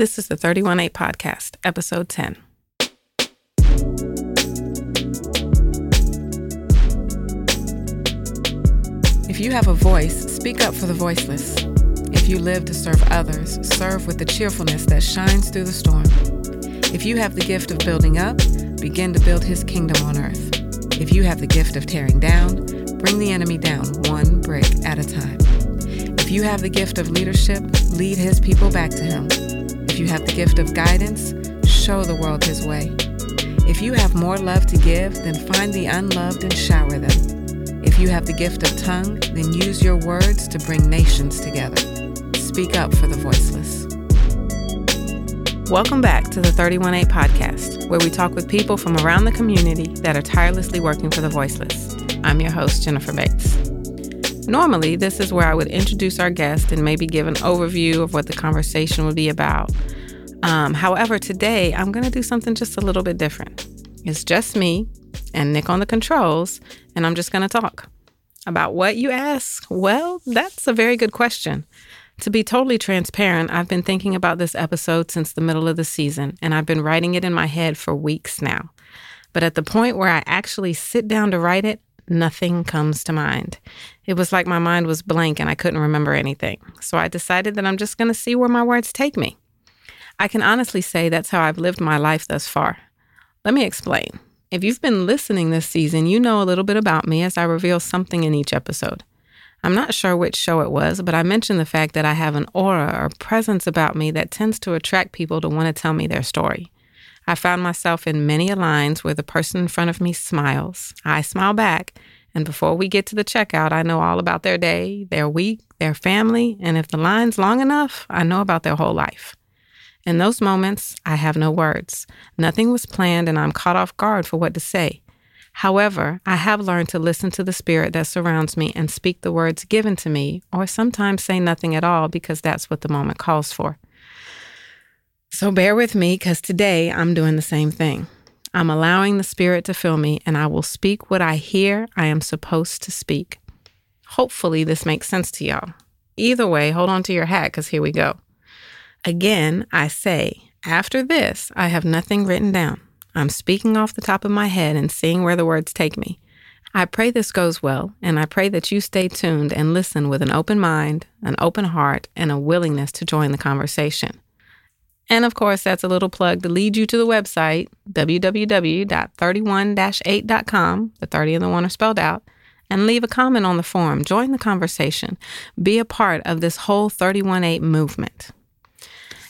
This is the 318 Podcast, Episode 10. If you have a voice, speak up for the voiceless. If you live to serve others, serve with the cheerfulness that shines through the storm. If you have the gift of building up, begin to build his kingdom on earth. If you have the gift of tearing down, bring the enemy down one brick at a time. If you have the gift of leadership, lead his people back to him. You have the gift of guidance, show the world his way. If you have more love to give, then find the unloved and shower them. If you have the gift of tongue, then use your words to bring nations together. Speak up for the voiceless. Welcome back to the 318 Podcast, where we talk with people from around the community that are tirelessly working for the voiceless. I'm your host, Jennifer Bates. Normally, this is where I would introduce our guest and maybe give an overview of what the conversation would be about. Um, however, today I'm going to do something just a little bit different. It's just me and Nick on the controls, and I'm just going to talk. About what you ask? Well, that's a very good question. To be totally transparent, I've been thinking about this episode since the middle of the season, and I've been writing it in my head for weeks now. But at the point where I actually sit down to write it, nothing comes to mind. It was like my mind was blank and I couldn't remember anything. So I decided that I'm just going to see where my words take me. I can honestly say that's how I've lived my life thus far. Let me explain. If you've been listening this season, you know a little bit about me as I reveal something in each episode. I'm not sure which show it was, but I mentioned the fact that I have an aura or presence about me that tends to attract people to want to tell me their story. I found myself in many a lines where the person in front of me smiles. I smile back, and before we get to the checkout, I know all about their day, their week, their family, and if the line's long enough, I know about their whole life. In those moments, I have no words. Nothing was planned, and I'm caught off guard for what to say. However, I have learned to listen to the spirit that surrounds me and speak the words given to me, or sometimes say nothing at all because that's what the moment calls for. So bear with me because today I'm doing the same thing. I'm allowing the spirit to fill me, and I will speak what I hear I am supposed to speak. Hopefully, this makes sense to y'all. Either way, hold on to your hat because here we go. Again, I say, after this, I have nothing written down. I'm speaking off the top of my head and seeing where the words take me. I pray this goes well, and I pray that you stay tuned and listen with an open mind, an open heart, and a willingness to join the conversation. And of course, that's a little plug to lead you to the website, www.31-8.com. The 30 and the 1 are spelled out. And leave a comment on the forum. Join the conversation. Be a part of this whole 31-8 movement.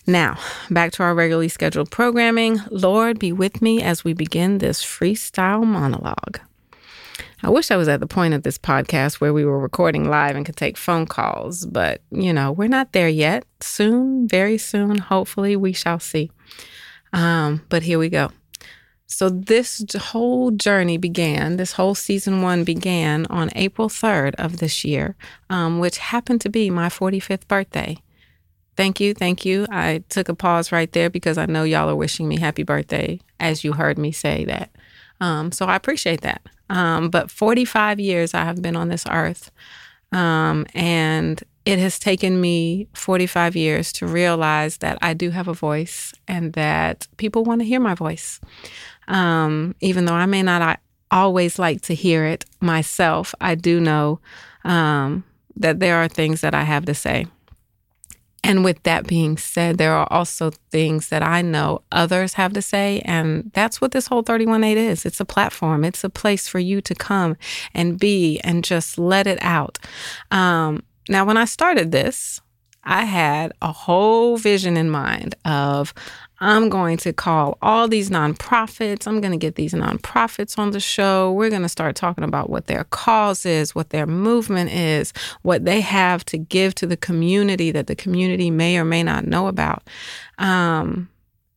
Now, back to our regularly scheduled programming. Lord, be with me as we begin this freestyle monologue. I wish I was at the point of this podcast where we were recording live and could take phone calls, but you know, we're not there yet. Soon, very soon, hopefully, we shall see. Um, but here we go. So, this whole journey began, this whole season one began on April 3rd of this year, um, which happened to be my 45th birthday. Thank you. Thank you. I took a pause right there because I know y'all are wishing me happy birthday as you heard me say that. Um, so I appreciate that. Um, but 45 years I have been on this earth. Um, and it has taken me 45 years to realize that I do have a voice and that people want to hear my voice. Um, even though I may not always like to hear it myself, I do know um, that there are things that I have to say. And with that being said, there are also things that I know others have to say. And that's what this whole 318 is it's a platform, it's a place for you to come and be and just let it out. Um, now, when I started this, I had a whole vision in mind of I'm going to call all these nonprofits. I'm going to get these nonprofits on the show. We're going to start talking about what their cause is, what their movement is, what they have to give to the community that the community may or may not know about. Um,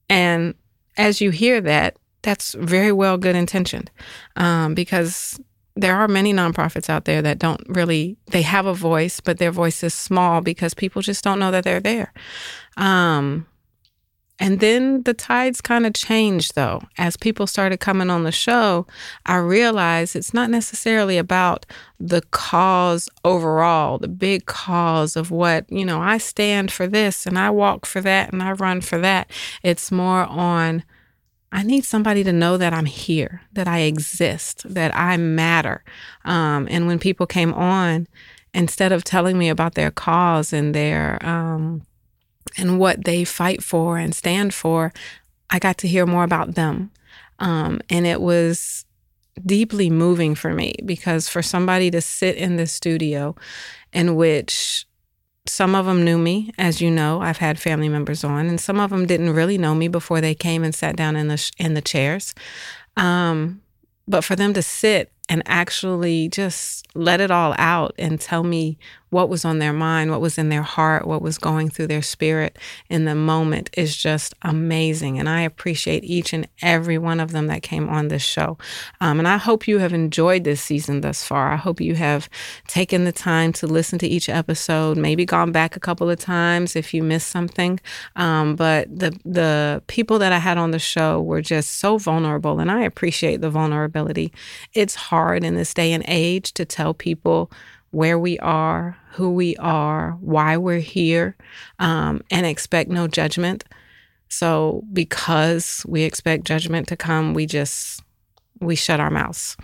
and as you hear that, that's very well good intentioned um, because there are many nonprofits out there that don't really they have a voice but their voice is small because people just don't know that they're there um, and then the tides kind of changed, though. As people started coming on the show, I realized it's not necessarily about the cause overall, the big cause of what, you know, I stand for this and I walk for that and I run for that. It's more on, I need somebody to know that I'm here, that I exist, that I matter. Um, and when people came on, instead of telling me about their cause and their, um, and what they fight for and stand for, I got to hear more about them. Um, and it was deeply moving for me because for somebody to sit in the studio in which some of them knew me, as you know, I've had family members on, and some of them didn't really know me before they came and sat down in the in the chairs. Um, but for them to sit and actually just let it all out and tell me what was on their mind, what was in their heart, what was going through their spirit in the moment is just amazing. And I appreciate each and every one of them that came on this show. Um, and I hope you have enjoyed this season thus far. I hope you have taken the time to listen to each episode, maybe gone back a couple of times if you missed something. Um, but the the people that I had on the show were just so vulnerable, and I appreciate the vulnerability. It's hard in this day and age to tell people where we are, who we are, why we're here, um, and expect no judgment. So, because we expect judgment to come, we just we shut our mouths,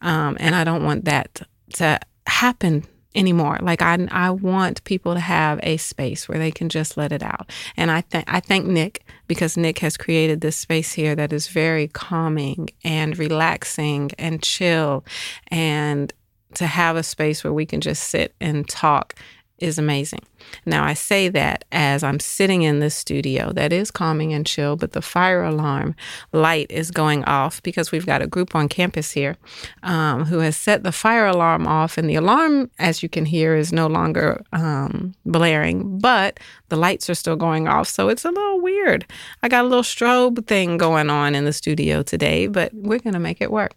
um, and I don't want that to happen anymore. Like I, I want people to have a space where they can just let it out. And I think I thank Nick because Nick has created this space here that is very calming and relaxing and chill and to have a space where we can just sit and talk is amazing. Now, I say that as I'm sitting in this studio that is calming and chill, but the fire alarm light is going off because we've got a group on campus here um, who has set the fire alarm off. And the alarm, as you can hear, is no longer um, blaring, but the lights are still going off. So it's a little weird. I got a little strobe thing going on in the studio today, but we're going to make it work.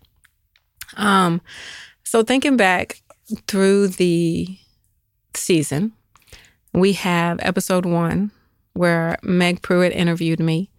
Um, so, thinking back through the season, we have episode one where Meg Pruitt interviewed me.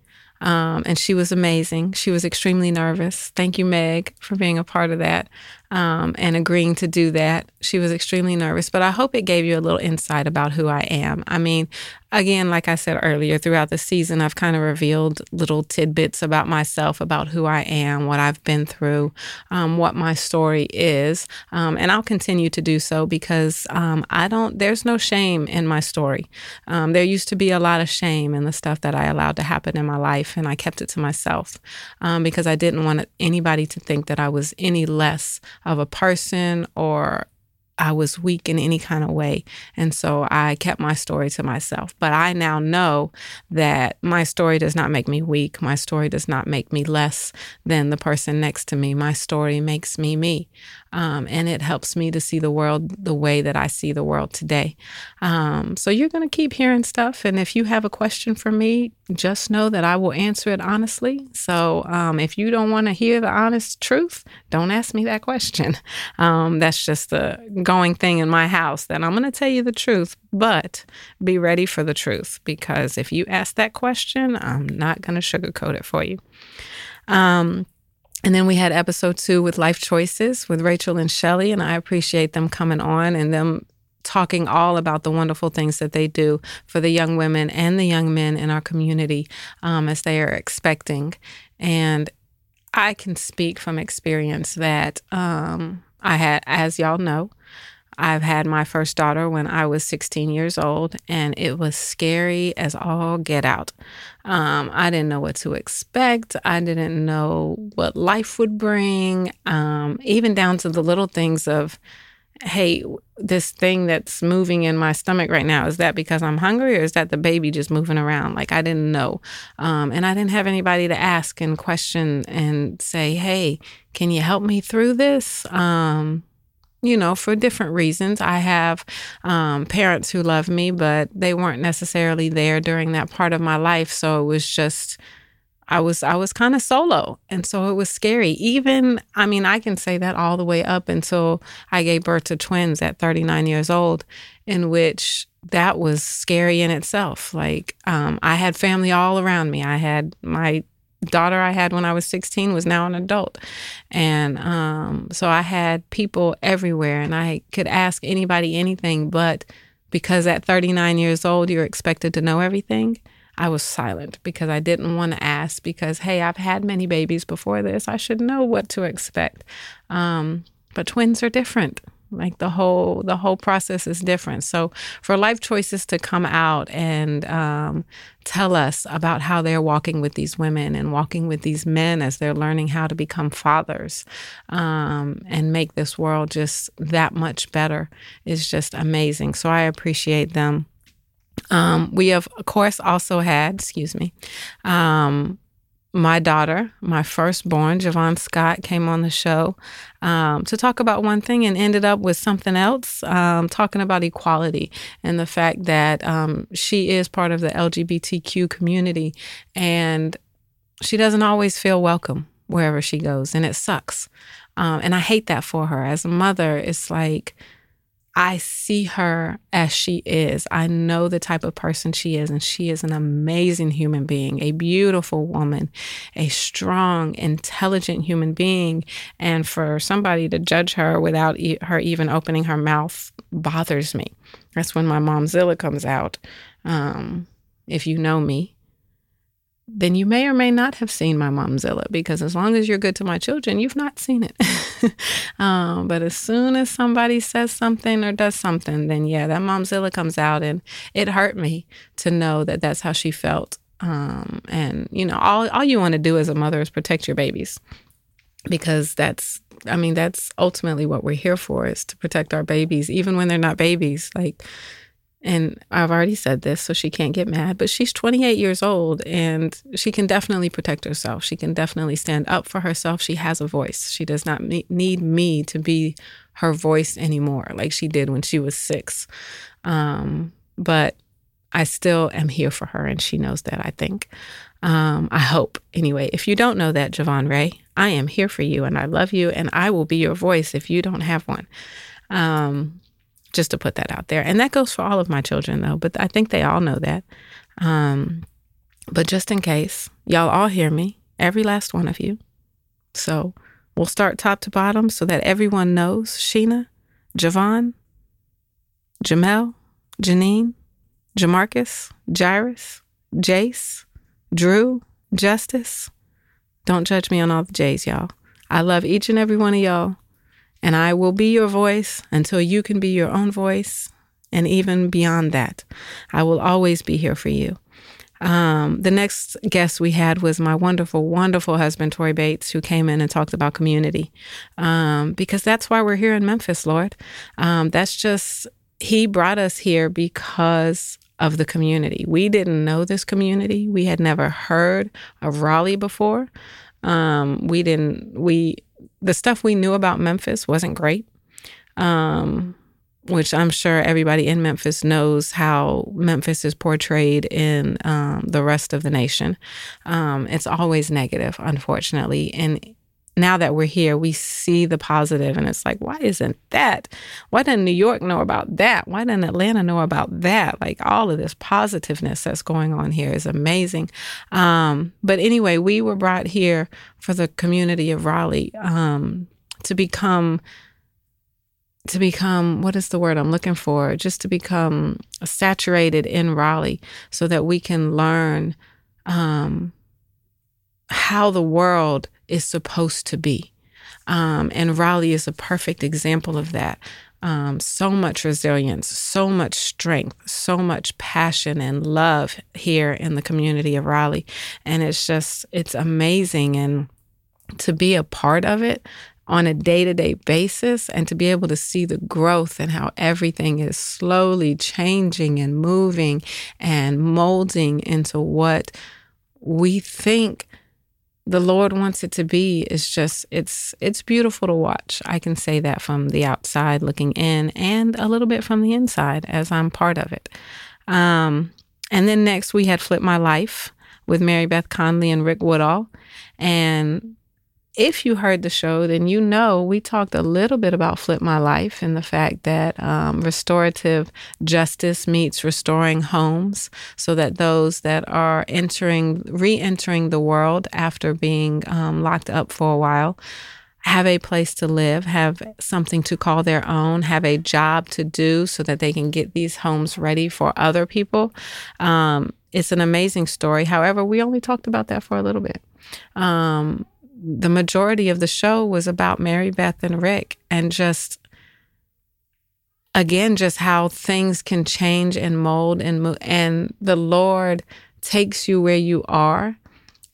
Um, and she was amazing. She was extremely nervous. Thank you, Meg, for being a part of that um, and agreeing to do that. She was extremely nervous, but I hope it gave you a little insight about who I am. I mean, again, like I said earlier, throughout the season, I've kind of revealed little tidbits about myself, about who I am, what I've been through, um, what my story is. Um, and I'll continue to do so because um, I don't, there's no shame in my story. Um, there used to be a lot of shame in the stuff that I allowed to happen in my life, and I kept it to myself um, because I didn't want anybody to think that I was any less of a person or I was weak in any kind of way. And so I kept my story to myself. But I now know that my story does not make me weak. My story does not make me less than the person next to me. My story makes me me. Um, and it helps me to see the world the way that I see the world today. Um, so you're going to keep hearing stuff. And if you have a question for me, just know that I will answer it honestly. So um, if you don't want to hear the honest truth, don't ask me that question. Um, that's just the going thing in my house that I'm going to tell you the truth, but be ready for the truth because if you ask that question, I'm not going to sugarcoat it for you. Um, and then we had episode two with Life Choices with Rachel and Shelly, and I appreciate them coming on and them talking all about the wonderful things that they do for the young women and the young men in our community um, as they are expecting. And I can speak from experience that um, I had, as y'all know, I've had my first daughter when I was 16 years old, and it was scary as all get out. Um, I didn't know what to expect. I didn't know what life would bring, um, even down to the little things of, hey, this thing that's moving in my stomach right now, is that because I'm hungry or is that the baby just moving around? Like, I didn't know. Um, and I didn't have anybody to ask and question and say, hey, can you help me through this? Um, you know, for different reasons. I have um, parents who love me, but they weren't necessarily there during that part of my life. So it was just, I was I was kind of solo, and so it was scary. Even I mean, I can say that all the way up until I gave birth to twins at 39 years old, in which that was scary in itself. Like um, I had family all around me. I had my daughter I had when I was 16 was now an adult. And um, so I had people everywhere and I could ask anybody anything. But because at 39 years old, you're expected to know everything, I was silent because I didn't want to ask because, hey, I've had many babies before this. I should know what to expect. Um, but twins are different like the whole the whole process is different. So for life choices to come out and um, tell us about how they're walking with these women and walking with these men as they're learning how to become fathers um, and make this world just that much better is just amazing. So i appreciate them. Um, we have of course also had excuse me um, my daughter, my firstborn, Javon Scott, came on the show um, to talk about one thing and ended up with something else, um, talking about equality and the fact that um, she is part of the LGBTQ community and she doesn't always feel welcome wherever she goes, and it sucks. Um, and I hate that for her. As a mother, it's like, I see her as she is. I know the type of person she is, and she is an amazing human being, a beautiful woman, a strong, intelligent human being. And for somebody to judge her without e- her even opening her mouth bothers me. That's when my momzilla comes out. Um, if you know me, then you may or may not have seen my momzilla because as long as you're good to my children, you've not seen it. um, but as soon as somebody says something or does something, then yeah, that momzilla comes out, and it hurt me to know that that's how she felt. Um, and you know, all all you want to do as a mother is protect your babies because that's I mean that's ultimately what we're here for is to protect our babies even when they're not babies like and I've already said this, so she can't get mad, but she's 28 years old and she can definitely protect herself. She can definitely stand up for herself. She has a voice. She does not need me to be her voice anymore, like she did when she was six. Um, but I still am here for her, and she knows that, I think. Um, I hope. Anyway, if you don't know that, Javon Ray, I am here for you, and I love you, and I will be your voice if you don't have one. Um, just to put that out there. And that goes for all of my children, though, but I think they all know that. Um, but just in case, y'all all hear me, every last one of you. So we'll start top to bottom so that everyone knows Sheena, Javon, Jamel, Janine, Jamarcus, Jairus, Jace, Drew, Justice. Don't judge me on all the J's, y'all. I love each and every one of y'all. And I will be your voice until you can be your own voice. And even beyond that, I will always be here for you. Um, the next guest we had was my wonderful, wonderful husband, Tory Bates, who came in and talked about community. Um, because that's why we're here in Memphis, Lord. Um, that's just, he brought us here because of the community. We didn't know this community. We had never heard of Raleigh before. Um, we didn't, we, the stuff we knew about Memphis wasn't great. Um, which I'm sure everybody in Memphis knows how Memphis is portrayed in um, the rest of the nation. Um, it's always negative, unfortunately. And now that we're here, we see the positive, and it's like, why isn't that? Why didn't New York know about that? Why didn't Atlanta know about that? Like all of this positiveness that's going on here is amazing. Um, but anyway, we were brought here for the community of Raleigh um, to become to become what is the word I'm looking for? Just to become saturated in Raleigh so that we can learn um, how the world is supposed to be. Um, and Raleigh is a perfect example of that. Um, so much resilience, so much strength, so much passion and love here in the community of Raleigh. And it's just, it's amazing. And to be a part of it on a day to day basis and to be able to see the growth and how everything is slowly changing and moving and molding into what we think the Lord wants it to be is just it's it's beautiful to watch. I can say that from the outside looking in and a little bit from the inside as I'm part of it. Um, and then next we had Flip My Life with Mary Beth Conley and Rick Woodall. And if you heard the show, then you know we talked a little bit about Flip My Life and the fact that um, restorative justice meets restoring homes so that those that are entering, re entering the world after being um, locked up for a while have a place to live, have something to call their own, have a job to do so that they can get these homes ready for other people. Um, it's an amazing story. However, we only talked about that for a little bit. Um, the majority of the show was about Mary Beth and Rick and just again just how things can change and mold and move and the Lord takes you where you are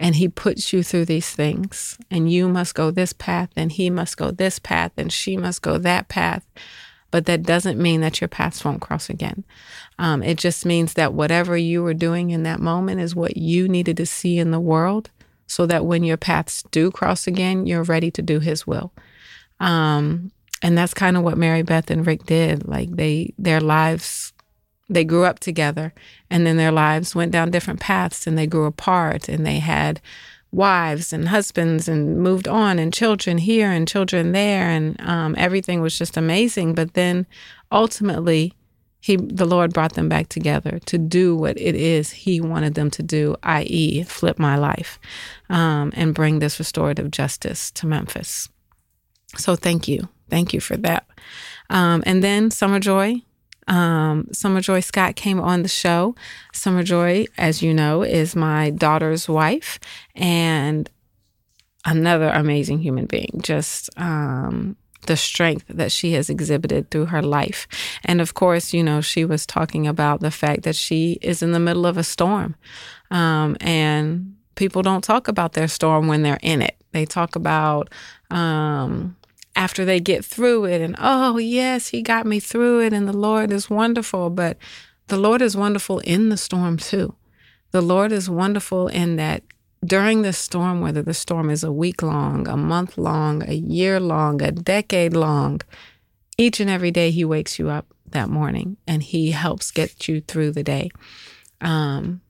and he puts you through these things. And you must go this path and he must go this path and she must go that path. But that doesn't mean that your paths won't cross again. Um, it just means that whatever you were doing in that moment is what you needed to see in the world so that when your paths do cross again you're ready to do his will. Um, and that's kind of what mary beth and rick did. Like they their lives they grew up together and then their lives went down different paths and they grew apart and they had wives and husbands and moved on and children here and children there and um, everything was just amazing. But then ultimately he the lord brought them back together to do what it is he wanted them to do i.e flip my life um, and bring this restorative justice to memphis so thank you thank you for that um, and then summer joy um, Summer Joy Scott came on the show. Summer Joy, as you know, is my daughter's wife and another amazing human being. Just um, the strength that she has exhibited through her life. And of course, you know, she was talking about the fact that she is in the middle of a storm. Um, and people don't talk about their storm when they're in it. They talk about, um, after they get through it and oh yes he got me through it and the lord is wonderful but the lord is wonderful in the storm too the lord is wonderful in that during the storm whether the storm is a week long a month long a year long a decade long each and every day he wakes you up that morning and he helps get you through the day um,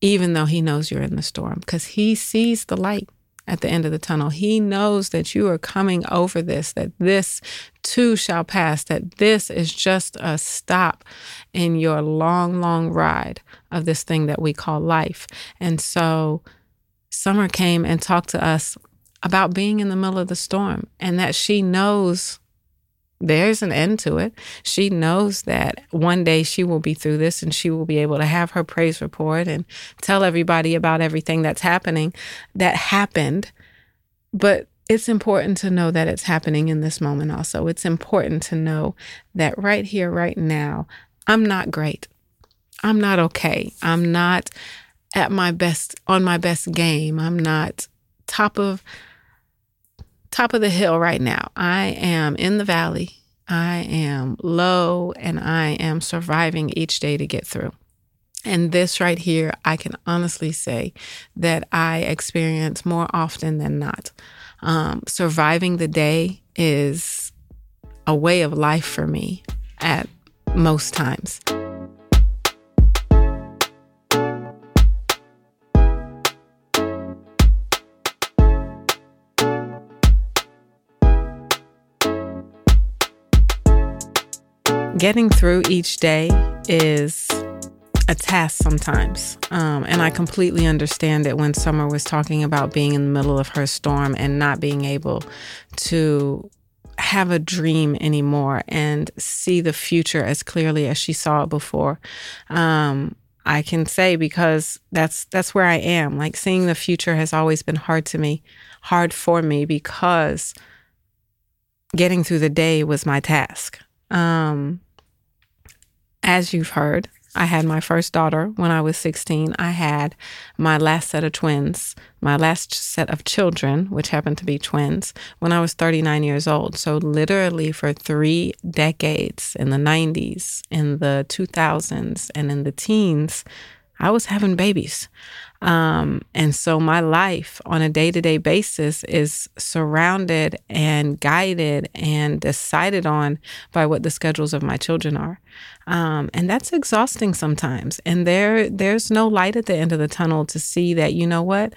even though he knows you're in the storm because he sees the light at the end of the tunnel. He knows that you are coming over this, that this too shall pass, that this is just a stop in your long, long ride of this thing that we call life. And so Summer came and talked to us about being in the middle of the storm and that she knows there's an end to it. She knows that one day she will be through this and she will be able to have her praise report and tell everybody about everything that's happening that happened. But it's important to know that it's happening in this moment also. It's important to know that right here, right now, I'm not great. I'm not okay. I'm not at my best, on my best game. I'm not top of top of the hill right now. I am in the valley. I am low and I am surviving each day to get through. And this right here, I can honestly say that I experience more often than not. Um, surviving the day is a way of life for me at most times. Getting through each day is a task sometimes. Um, and I completely understand it when Summer was talking about being in the middle of her storm and not being able to have a dream anymore and see the future as clearly as she saw it before. Um, I can say because that's that's where I am. Like seeing the future has always been hard to me, hard for me because getting through the day was my task. Um, as you've heard, I had my first daughter when I was 16. I had my last set of twins, my last set of children, which happened to be twins, when I was 39 years old. So, literally, for three decades in the 90s, in the 2000s, and in the teens, I was having babies. Um, and so my life on a day to day basis is surrounded and guided and decided on by what the schedules of my children are. Um, and that's exhausting sometimes. And there, there's no light at the end of the tunnel to see that, you know what?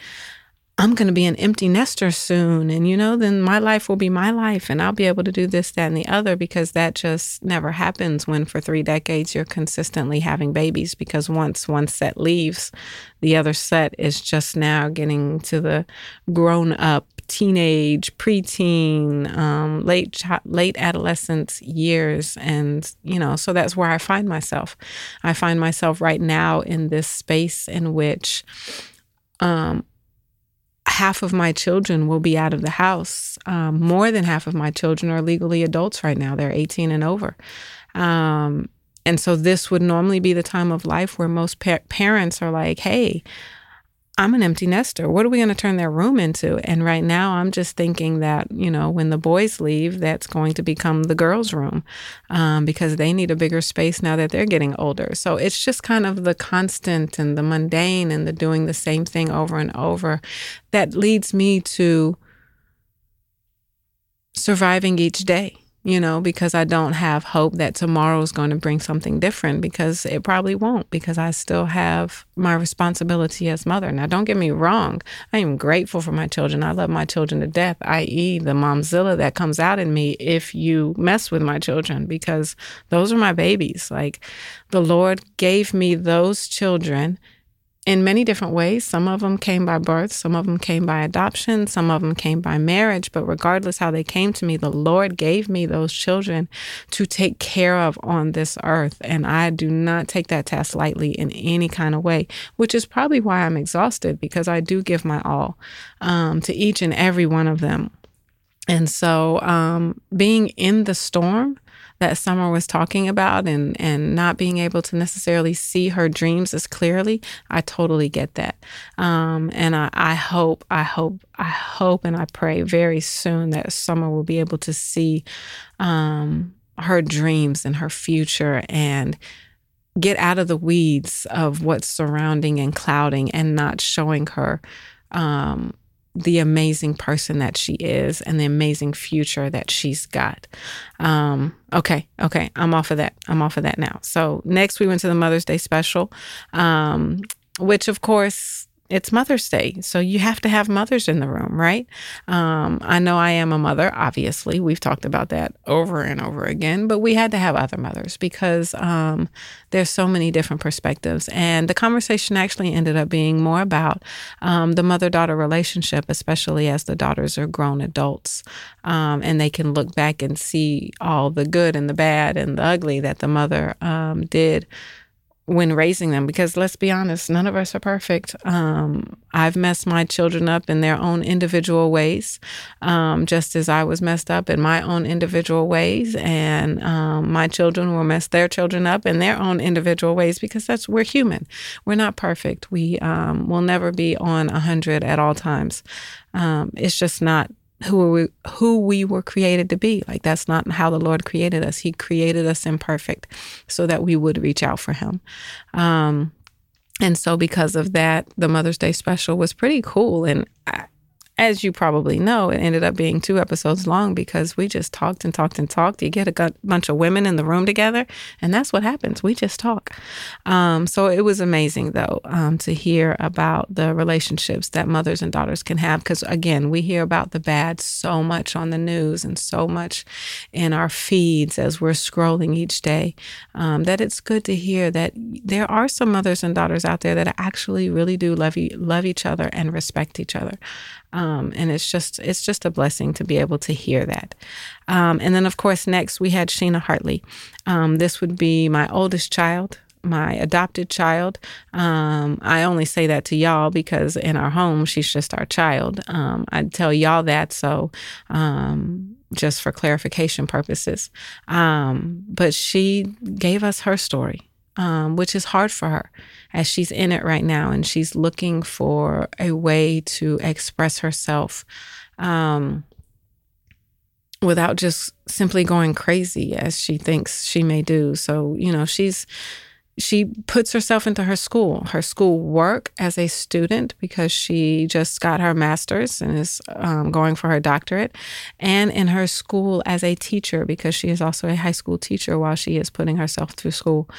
I'm going to be an empty nester soon. And, you know, then my life will be my life and I'll be able to do this, that, and the other because that just never happens when for three decades you're consistently having babies. Because once one set leaves, the other set is just now getting to the grown up teenage, preteen, um, late late adolescence years, and you know, so that's where I find myself. I find myself right now in this space in which um, half of my children will be out of the house. Um, more than half of my children are legally adults right now. They're 18 and over. Um, and so this would normally be the time of life where most pa- parents are like, hey, I'm an empty nester. What are we going to turn their room into? And right now, I'm just thinking that, you know, when the boys leave, that's going to become the girls' room um, because they need a bigger space now that they're getting older. So it's just kind of the constant and the mundane and the doing the same thing over and over that leads me to surviving each day you know, because I don't have hope that tomorrow is going to bring something different because it probably won't because I still have my responsibility as mother. Now, don't get me wrong. I am grateful for my children. I love my children to death, i.e., the momzilla that comes out in me if you mess with my children because those are my babies. Like the Lord gave me those children in many different ways. Some of them came by birth, some of them came by adoption, some of them came by marriage. But regardless how they came to me, the Lord gave me those children to take care of on this earth. And I do not take that task lightly in any kind of way, which is probably why I'm exhausted because I do give my all um, to each and every one of them. And so um, being in the storm, that Summer was talking about and and not being able to necessarily see her dreams as clearly, I totally get that. Um, and I, I hope, I hope, I hope, and I pray very soon that Summer will be able to see um, her dreams and her future and get out of the weeds of what's surrounding and clouding and not showing her um, the amazing person that she is and the amazing future that she's got. Um, okay, okay, I'm off of that. I'm off of that now. So next we went to the Mother's Day special, um, which of course it's Mother's Day, so you have to have mothers in the room, right? Um, I know I am a mother, obviously. We've talked about that over and over again, but we had to have other mothers because um, there's so many different perspectives. And the conversation actually ended up being more about um, the mother daughter relationship, especially as the daughters are grown adults um, and they can look back and see all the good and the bad and the ugly that the mother um, did when raising them because let's be honest none of us are perfect. Um, i've messed my children up in their own individual ways um, just as i was messed up in my own individual ways. And um, my children will mess their children up in their own individual ways because that's we're human. We're not perfect. We um, will never be on 100 at all times. Um, it's just not who we who we were created to be. Like that's not how the Lord created us. He created us imperfect so that we would reach out for him. Um, and so because of that, the Mother's Day special was pretty cool. And I, as you probably know, it ended up being two episodes long because we just talked and talked and talked. You get a bunch of women in the room together, and that's what happens. We just talk. Um, so it was amazing, though, um, to hear about the relationships that mothers and daughters can have. Because again, we hear about the bad so much on the news and so much in our feeds as we're scrolling each day um, that it's good to hear that there are some mothers and daughters out there that actually really do love, love each other and respect each other. Um, and it's just it's just a blessing to be able to hear that. Um, and then of course next we had Sheena Hartley. Um, this would be my oldest child, my adopted child. Um, I only say that to y'all because in our home she's just our child. Um, I tell y'all that so um, just for clarification purposes. but she gave us her story which is hard for her as she's in it right now and she's looking for a way to express herself um, without just simply going crazy as she thinks she may do. So, you know, she's she puts herself into her school, her school work as a student because she just got her master's and is um, going for her doctorate, and in her school as a teacher because she is also a high school teacher while she is putting herself through school.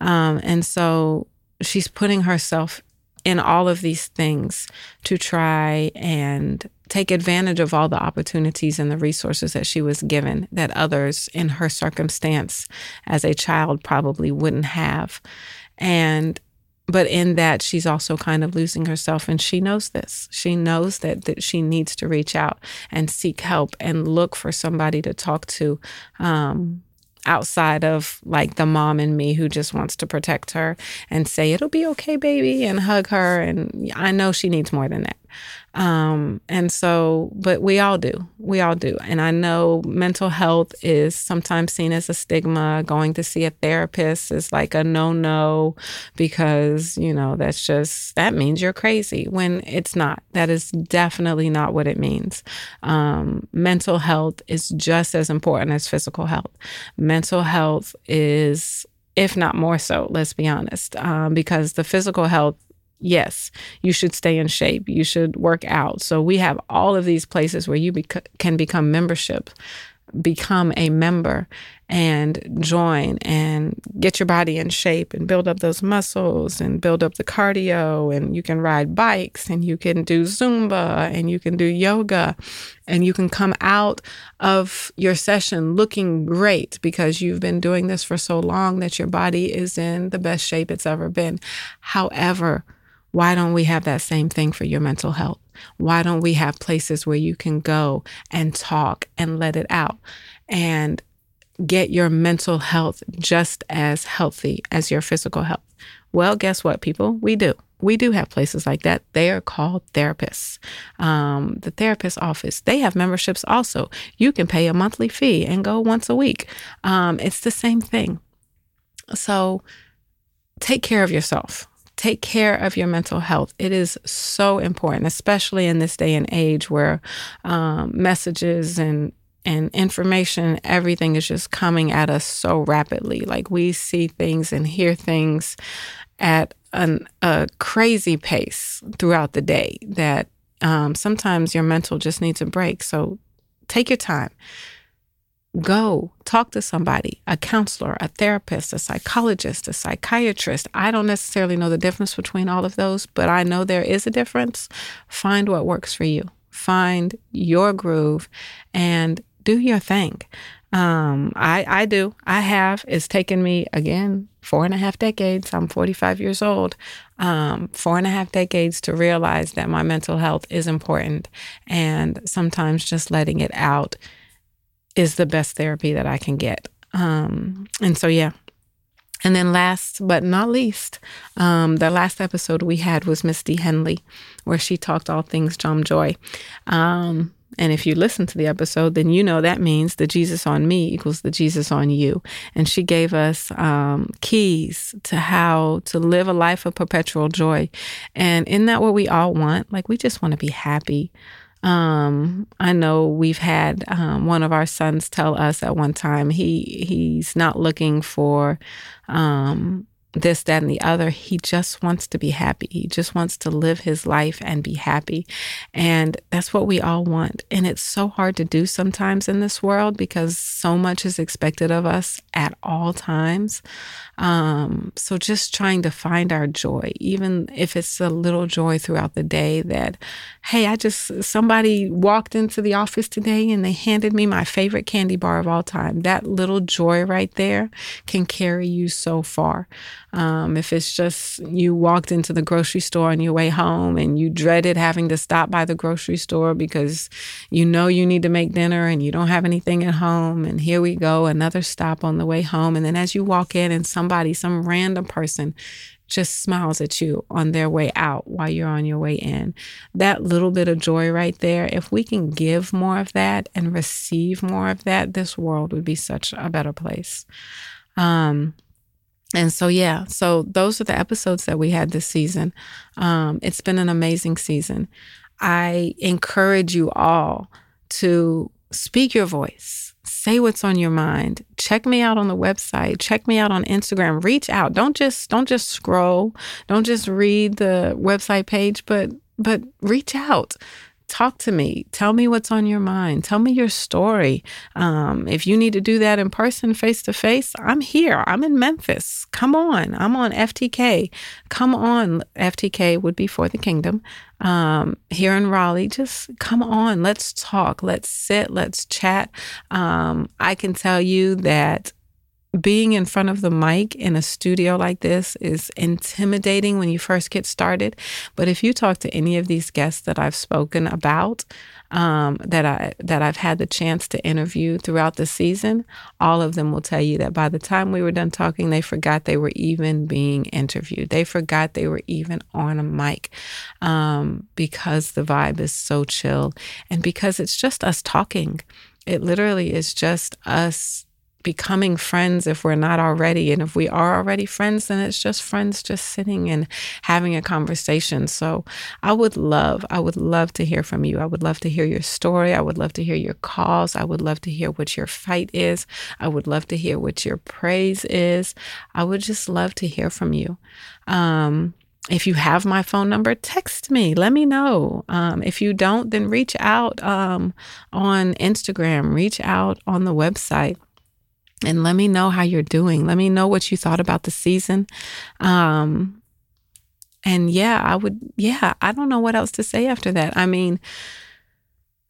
Um, and so she's putting herself in all of these things to try and take advantage of all the opportunities and the resources that she was given that others in her circumstance as a child probably wouldn't have. And but in that she's also kind of losing herself and she knows this she knows that, that she needs to reach out and seek help and look for somebody to talk to um, outside of like the mom and me who just wants to protect her and say it'll be okay baby and hug her and i know she needs more than that um, and so, but we all do. We all do. And I know mental health is sometimes seen as a stigma. Going to see a therapist is like a no no because, you know, that's just, that means you're crazy when it's not. That is definitely not what it means. Um, mental health is just as important as physical health. Mental health is if not more so, let's be honest, um, because the physical health yes, you should stay in shape. You should work out. So we have all of these places where you bec- can become membership, become a member and join and get your body in shape and build up those muscles and build up the cardio and you can ride bikes and you can do zumba and you can do yoga and you can come out of your session looking great because you've been doing this for so long that your body is in the best shape it's ever been however why don't we have that same thing for your mental health? Why don't we have places where you can go and talk and let it out and get your mental health just as healthy as your physical health? Well, guess what, people? We do. We do have places like that. They are called therapists. Um, the therapist office, they have memberships also. You can pay a monthly fee and go once a week. Um, it's the same thing. So take care of yourself take care of your mental health. It is so important, especially in this day and age where um, messages and and information, everything is just coming at us so rapidly. Like we see things and hear things at an, a crazy pace throughout the day that um, sometimes your mental just needs a break. So take your time go talk to somebody, a counselor, a therapist, a psychologist, a psychiatrist. I don't necessarily know the difference between all of those, but I know there is a difference. Find what works for you, find your groove, and do your thing. Um, I, I do. I have. It's taken me, again, four and a half decades. I'm 45 years old. Um, four and a half decades to realize that my mental health is important. And sometimes just letting it out is the best therapy that I can get. Um, and so, yeah. And then, last but not least, um, the last episode we had was Miss D. Henley, where she talked all things Jom Joy. Um, and if you listen to the episode, then you know that means the Jesus on me equals the Jesus on you. And she gave us um, keys to how to live a life of perpetual joy. And isn't that what we all want? Like, we just want to be happy. Um, I know we've had um, one of our sons tell us at one time he he's not looking for um, this, that, and the other. He just wants to be happy. He just wants to live his life and be happy. And that's what we all want. And it's so hard to do sometimes in this world because so much is expected of us at all times. Um, so just trying to find our joy, even if it's a little joy throughout the day that, hey, I just, somebody walked into the office today and they handed me my favorite candy bar of all time. That little joy right there can carry you so far. Um, if it's just you walked into the grocery store on your way home and you dreaded having to stop by the grocery store because you know you need to make dinner and you don't have anything at home, and here we go, another stop on the way home. And then as you walk in and somebody, some random person, just smiles at you on their way out while you're on your way in. That little bit of joy right there, if we can give more of that and receive more of that, this world would be such a better place. Um, and so, yeah, so those are the episodes that we had this season. Um, it's been an amazing season. I encourage you all to speak your voice, say what's on your mind. Check me out on the website. Check me out on Instagram. Reach out. Don't just don't just scroll. Don't just read the website page, but but reach out talk to me. Tell me what's on your mind. Tell me your story. Um, if you need to do that in person, face to face, I'm here. I'm in Memphis. Come on. I'm on FTK. Come on. FTK would be for the kingdom. Um, here in Raleigh, just come on. Let's talk. Let's sit. Let's chat. Um, I can tell you that being in front of the mic in a studio like this is intimidating when you first get started. But if you talk to any of these guests that I've spoken about, um, that I that I've had the chance to interview throughout the season, all of them will tell you that by the time we were done talking, they forgot they were even being interviewed. They forgot they were even on a mic um, because the vibe is so chill and because it's just us talking. It literally is just us becoming friends if we're not already. And if we are already friends, then it's just friends just sitting and having a conversation. So I would love, I would love to hear from you. I would love to hear your story. I would love to hear your cause. I would love to hear what your fight is. I would love to hear what your praise is. I would just love to hear from you. Um, if you have my phone number, text me. Let me know. Um, if you don't, then reach out um, on Instagram, reach out on the website and let me know how you're doing. Let me know what you thought about the season. Um, and yeah, I would, yeah, I don't know what else to say after that. I mean,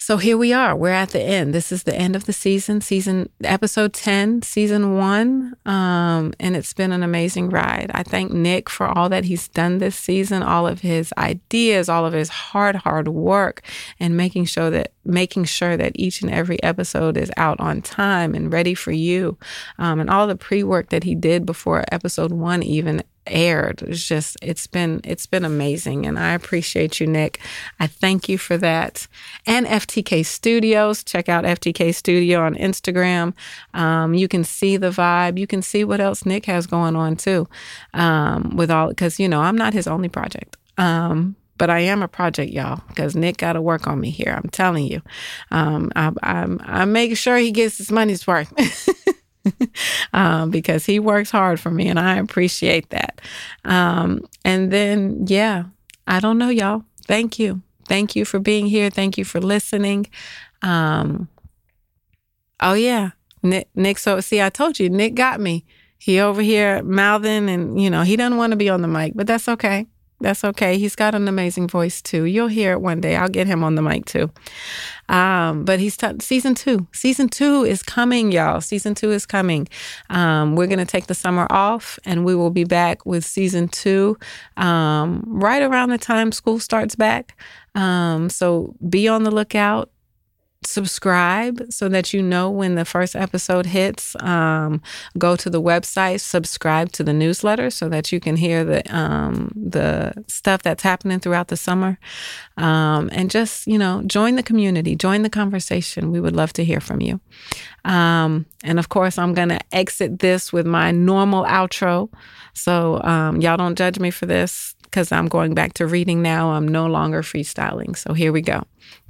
so here we are. We're at the end. This is the end of the season, season episode 10, season one. Um, and it's been an amazing ride. I thank Nick for all that he's done this season, all of his ideas, all of his hard, hard work, and making sure that making sure that each and every episode is out on time and ready for you. Um, and all the pre-work that he did before episode one even aired. It's just it's been it's been amazing and I appreciate you Nick. I thank you for that. And FTK Studios, check out FTK Studio on Instagram. Um, you can see the vibe. You can see what else Nick has going on too. Um, with all cuz you know, I'm not his only project. Um, but I am a project, y'all, because Nick got to work on me here. I'm telling you. Um, I, I, I make sure he gets his money's worth. um, because he works hard for me and I appreciate that. Um, and then, yeah, I don't know, y'all. Thank you. Thank you for being here. Thank you for listening. Um, oh, yeah. Nick, Nick, so see, I told you, Nick got me. He over here mouthing and, you know, he doesn't want to be on the mic, but that's okay. That's okay. He's got an amazing voice too. You'll hear it one day. I'll get him on the mic too. Um, but he's t- season two. Season two is coming, y'all. Season two is coming. Um, we're gonna take the summer off, and we will be back with season two um, right around the time school starts back. Um, so be on the lookout subscribe so that you know when the first episode hits. Um, go to the website, subscribe to the newsletter so that you can hear the um, the stuff that's happening throughout the summer, um, and just you know join the community, join the conversation. We would love to hear from you. Um, and of course, I'm gonna exit this with my normal outro, so um, y'all don't judge me for this because I'm going back to reading now. I'm no longer freestyling. So here we go.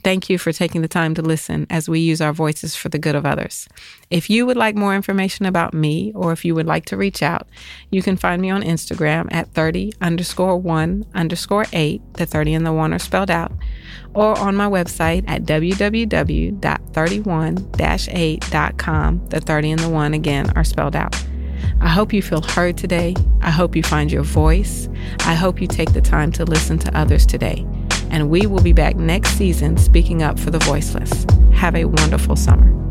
Thank you for taking the time to listen as we use our voices for the good of others. If you would like more information about me or if you would like to reach out, you can find me on Instagram at 30 underscore 1 underscore 8. The 30 and the 1 are spelled out. Or on my website at www.31-8.com. The 30 and the 1 again are spelled out. I hope you feel heard today. I hope you find your voice. I hope you take the time to listen to others today. And we will be back next season speaking up for the voiceless. Have a wonderful summer.